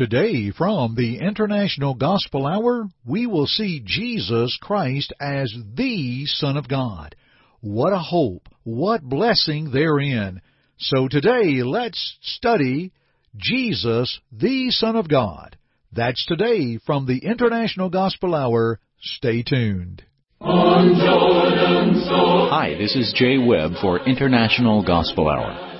Today, from the International Gospel Hour, we will see Jesus Christ as the Son of God. What a hope! What blessing therein! So today, let's study Jesus, the Son of God. That's today from the International Gospel Hour. Stay tuned. Hi, this is Jay Webb for International Gospel Hour.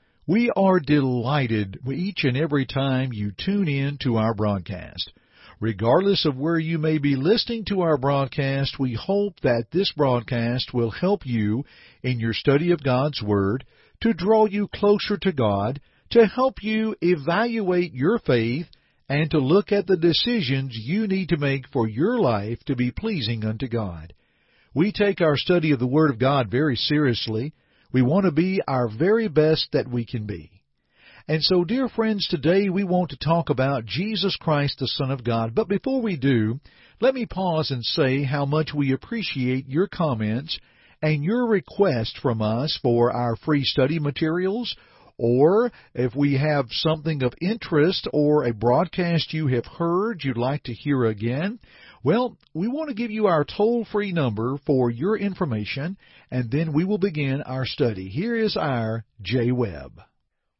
We are delighted each and every time you tune in to our broadcast. Regardless of where you may be listening to our broadcast, we hope that this broadcast will help you in your study of God's Word, to draw you closer to God, to help you evaluate your faith, and to look at the decisions you need to make for your life to be pleasing unto God. We take our study of the Word of God very seriously. We want to be our very best that we can be. And so, dear friends, today we want to talk about Jesus Christ, the Son of God. But before we do, let me pause and say how much we appreciate your comments and your request from us for our free study materials, or if we have something of interest or a broadcast you have heard you'd like to hear again, well, we want to give you our toll free number for your information, and then we will begin our study. Here is our Jay Webb.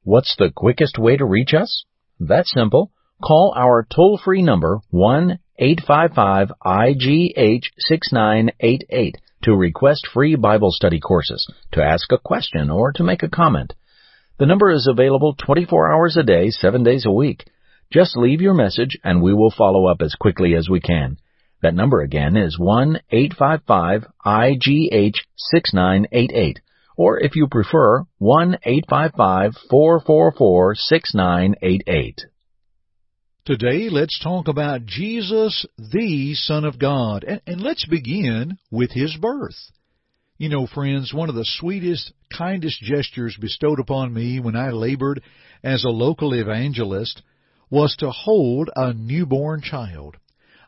What's the quickest way to reach us? That's simple. Call our toll free number 1 855 IGH 6988 to request free Bible study courses, to ask a question, or to make a comment. The number is available 24 hours a day, 7 days a week. Just leave your message and we will follow up as quickly as we can. That number again is 1-855-IGH-6988. Or if you prefer, 1-855-444-6988. Today, let's talk about Jesus, the Son of God. And, and, let's begin with His birth. You know, friends, one of the sweetest, kindest gestures bestowed upon me when I labored as a local evangelist was to hold a newborn child.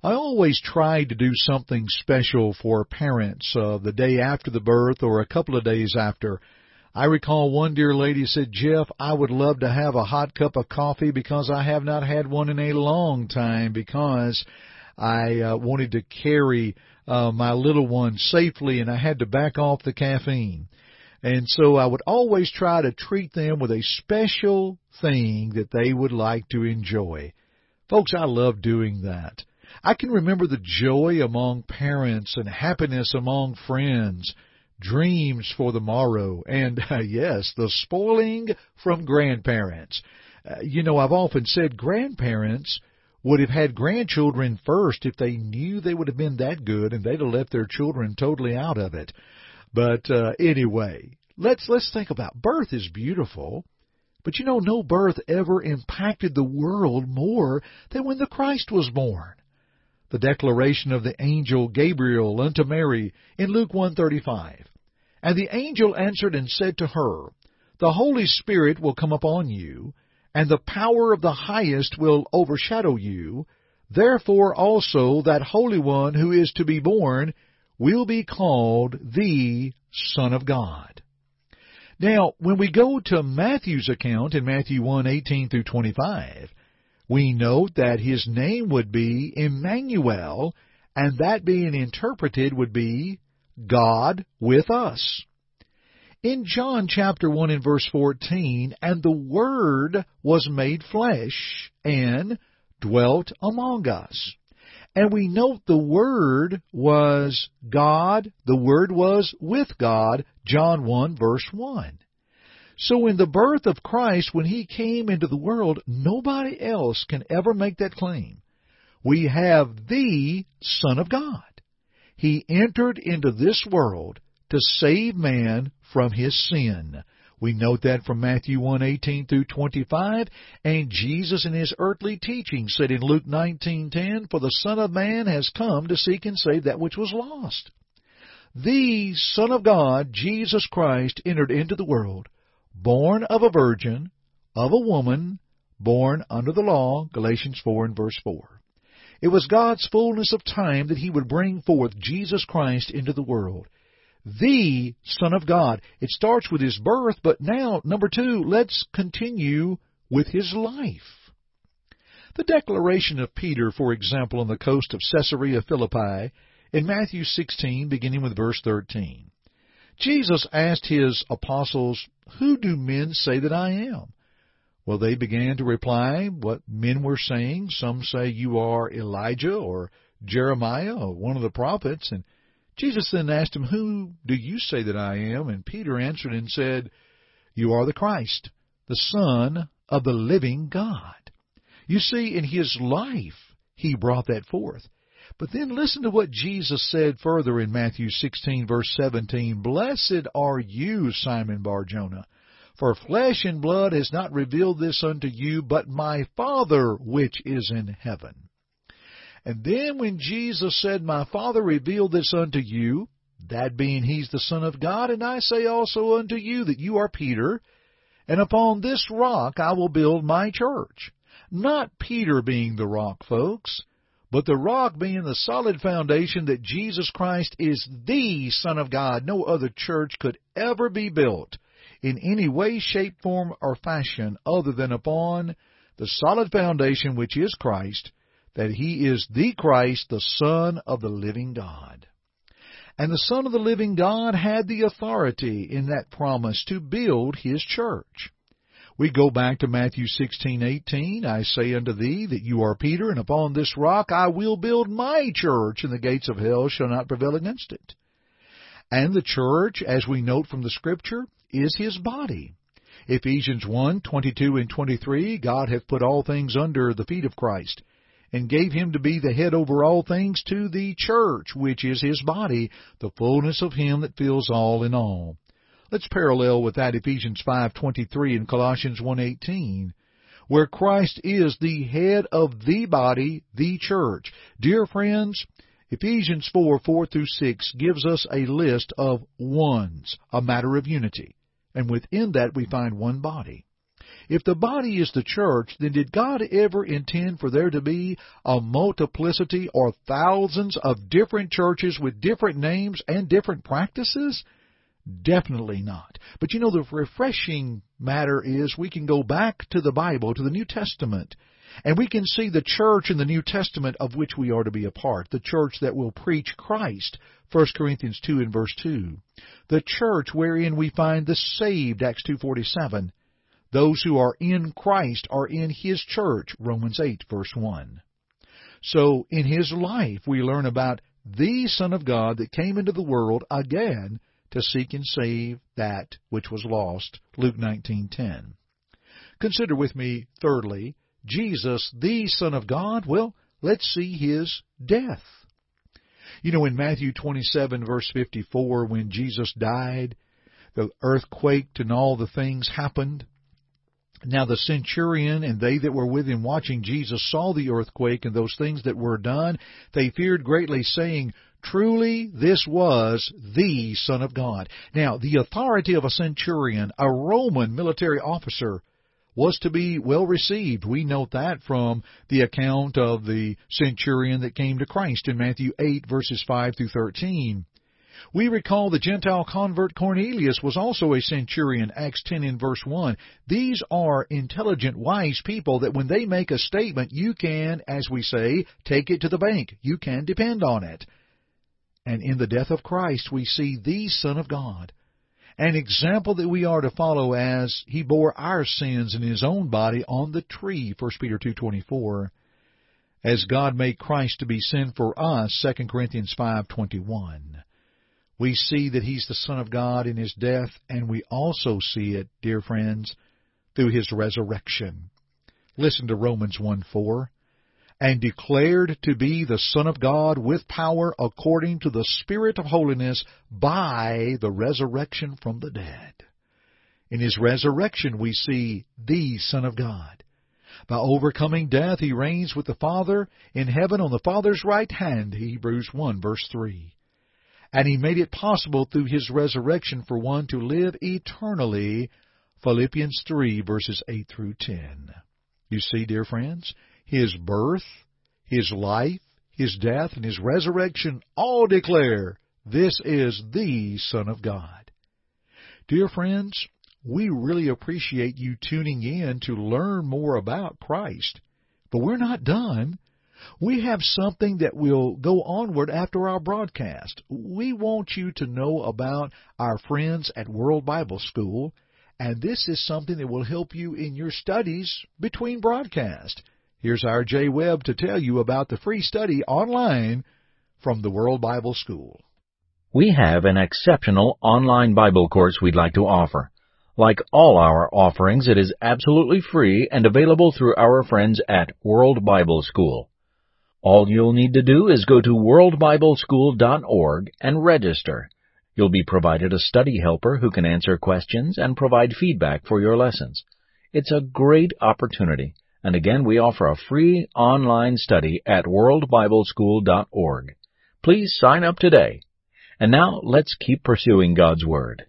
I always tried to do something special for parents uh, the day after the birth or a couple of days after. I recall one dear lady said, Jeff, I would love to have a hot cup of coffee because I have not had one in a long time because I uh, wanted to carry uh, my little one safely and I had to back off the caffeine. And so I would always try to treat them with a special thing that they would like to enjoy. Folks, I love doing that. I can remember the joy among parents and happiness among friends, dreams for the morrow, and uh, yes, the spoiling from grandparents. Uh, you know, I've often said grandparents would have had grandchildren first if they knew they would have been that good and they'd have left their children totally out of it. But uh, anyway, let's let's think about birth is beautiful. But you know, no birth ever impacted the world more than when the Christ was born the declaration of the angel Gabriel unto Mary in Luke 1:35. And the angel answered and said to her, The Holy Spirit will come upon you, and the power of the highest will overshadow you. Therefore also that Holy One who is to be born will be called the Son of God. Now, when we go to Matthew's account in Matthew 1:18 through 25, we note that his name would be Emmanuel, and that being interpreted would be God with us. In John chapter 1 and verse 14, and the Word was made flesh and dwelt among us. And we note the Word was God, the Word was with God, John 1 verse 1. So in the birth of Christ, when he came into the world, nobody else can ever make that claim. We have the Son of God. He entered into this world to save man from his sin. We note that from Matthew 1:18 through 25, and Jesus in his earthly teaching said in Luke 19:10, "For the Son of Man has come to seek and save that which was lost." The Son of God, Jesus Christ, entered into the world, born of a virgin, of a woman, born under the law, Galatians 4 and verse 4. It was God's fullness of time that he would bring forth Jesus Christ into the world the Son of God. It starts with his birth, but now, number two, let's continue with his life. The declaration of Peter, for example, on the coast of Caesarea Philippi, in Matthew 16, beginning with verse 13. Jesus asked his apostles, Who do men say that I am? Well, they began to reply what men were saying. Some say you are Elijah or Jeremiah or one of the prophets, and Jesus then asked him, Who do you say that I am? And Peter answered and said, You are the Christ, the Son of the living God. You see, in his life, he brought that forth. But then listen to what Jesus said further in Matthew 16, verse 17. Blessed are you, Simon Barjona, for flesh and blood has not revealed this unto you, but my Father which is in heaven. And then when Jesus said, My Father revealed this unto you, that being He's the Son of God, and I say also unto you that you are Peter, and upon this rock I will build my church. Not Peter being the rock, folks, but the rock being the solid foundation that Jesus Christ is the Son of God. No other church could ever be built in any way, shape, form, or fashion other than upon the solid foundation which is Christ, that he is the Christ, the Son of the living God. And the Son of the living God had the authority in that promise to build his church. We go back to Matthew 16:18, I say unto thee that you are Peter, and upon this rock I will build my church, and the gates of hell shall not prevail against it. And the church, as we note from the scripture, is his body. Ephesians 1:22 and 23, God hath put all things under the feet of Christ and gave him to be the head over all things to the church, which is his body, the fullness of him that fills all in all. Let's parallel with that Ephesians 5:23 and Colossians 1:18, where Christ is the head of the body, the church. Dear friends, Ephesians 4, 4 through 6 gives us a list of ones, a matter of unity. And within that we find one body. If the body is the church, then did God ever intend for there to be a multiplicity or thousands of different churches with different names and different practices? Definitely not. But you know, the refreshing matter is we can go back to the Bible, to the New Testament, and we can see the church in the New Testament of which we are to be a part, the church that will preach Christ, 1 Corinthians 2 and verse 2. The church wherein we find the saved, Acts 2.47. Those who are in Christ are in His church, Romans 8, verse 1. So, in His life, we learn about the Son of God that came into the world again to seek and save that which was lost, Luke 19:10. Consider with me, thirdly, Jesus, the Son of God. Well, let's see His death. You know, in Matthew 27, verse 54, when Jesus died, the earth quaked and all the things happened. Now the centurion and they that were with him watching Jesus saw the earthquake and those things that were done. They feared greatly, saying, Truly this was the Son of God. Now, the authority of a centurion, a Roman military officer, was to be well received. We note that from the account of the centurion that came to Christ in Matthew 8 verses 5 through 13. We recall the Gentile convert Cornelius was also a centurion, Acts 10 in verse 1. These are intelligent, wise people that when they make a statement, you can, as we say, take it to the bank. You can depend on it. And in the death of Christ, we see the Son of God, an example that we are to follow as he bore our sins in his own body on the tree, 1 Peter 2.24, as God made Christ to be sin for us, 2 Corinthians 5.21 we see that he's the Son of God in his death, and we also see it, dear friends, through his resurrection. Listen to Romans 1 4. And declared to be the Son of God with power according to the Spirit of holiness by the resurrection from the dead. In his resurrection, we see the Son of God. By overcoming death, he reigns with the Father in heaven on the Father's right hand, Hebrews 1 verse 3. And he made it possible through his resurrection for one to live eternally, Philippians 3 verses 8 through 10. You see, dear friends, his birth, his life, his death, and his resurrection all declare this is the Son of God. Dear friends, we really appreciate you tuning in to learn more about Christ. But we're not done. We have something that will go onward after our broadcast. We want you to know about our friends at World Bible School, and this is something that will help you in your studies between broadcasts. Here's our Jay Webb to tell you about the free study online from the World Bible School. We have an exceptional online Bible course we'd like to offer. Like all our offerings, it is absolutely free and available through our friends at World Bible School. All you'll need to do is go to worldbibleschool.org and register. You'll be provided a study helper who can answer questions and provide feedback for your lessons. It's a great opportunity, and again, we offer a free online study at worldbibleschool.org. Please sign up today. And now let's keep pursuing God's Word.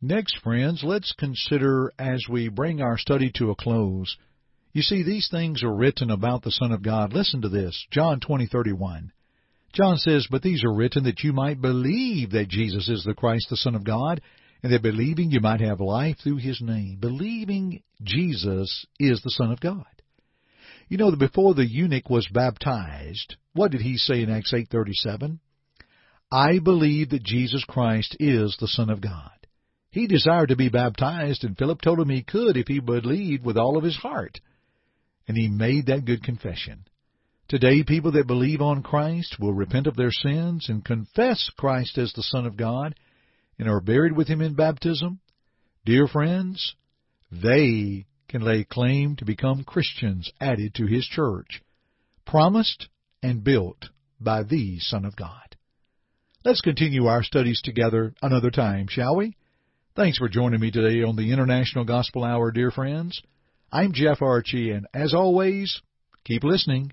Next, friends, let's consider as we bring our study to a close. You see, these things are written about the Son of God. Listen to this, John 20:31. John says, "But these are written that you might believe that Jesus is the Christ, the Son of God, and that believing you might have life through his name." Believing Jesus is the Son of God. You know that before the eunuch was baptized, what did he say in Acts 8:37? I believe that Jesus Christ is the Son of God. He desired to be baptized, and Philip told him he could if he believed with all of his heart. And he made that good confession. Today, people that believe on Christ will repent of their sins and confess Christ as the Son of God and are buried with Him in baptism. Dear friends, they can lay claim to become Christians added to His church, promised and built by the Son of God. Let's continue our studies together another time, shall we? Thanks for joining me today on the International Gospel Hour, dear friends. I'm Jeff Archie, and as always, keep listening.